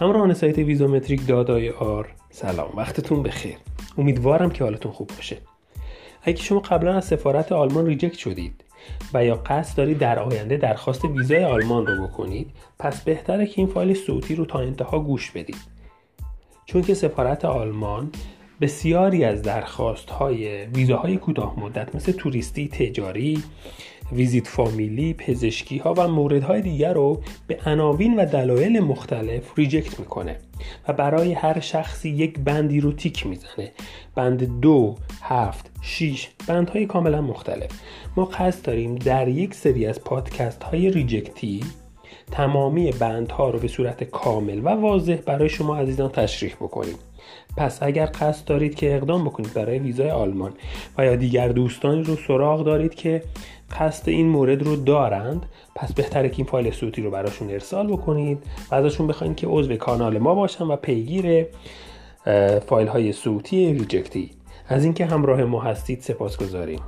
همراهان سایت VisaMetric dot ir. سلام وقتتون بخیر. امیدوارم که حالتون خوب باشه. اگه شما قبلا از سفارت آلمان reject شدید و یا قصد دارید در آینده درخواست ویزای آلمان رو بکنید پس بهتره که این فایل صوتی رو تا انتها گوش بدید. چون که سفارت آلمان بسیاری از درخواست های ویزاهای کوتاه مدت مثل توریستی تجاری ویزیت فامیلی پزشکی ها و موردهای دیگر رو به عناوین و دلایل مختلف reject می‌کنه و برای هر شخصی یک بندی رو تیک می‌زنه. بند دو هفت شیش بندهای کاملا مختلف. ما قصد داریم در یک سری از پادکست های reject ی تمامی بندها رو به صورت کامل و واضح برای شما عزیزان تشریح بکنیم. پس اگر قصد دارید که اقدام بکنید برای ویزای آلمان و یا دیگر دوستانی رو سراغ دارید که قصد این مورد رو دارند پس بهتره که این فایل صوتی رو براشون ارسال بکنید و ازشون بخواید که عضو کانال ما باشن و پیگیر فایل های صوتی ریجکتی از اینکه همراه ما هستید سپاس گذاریم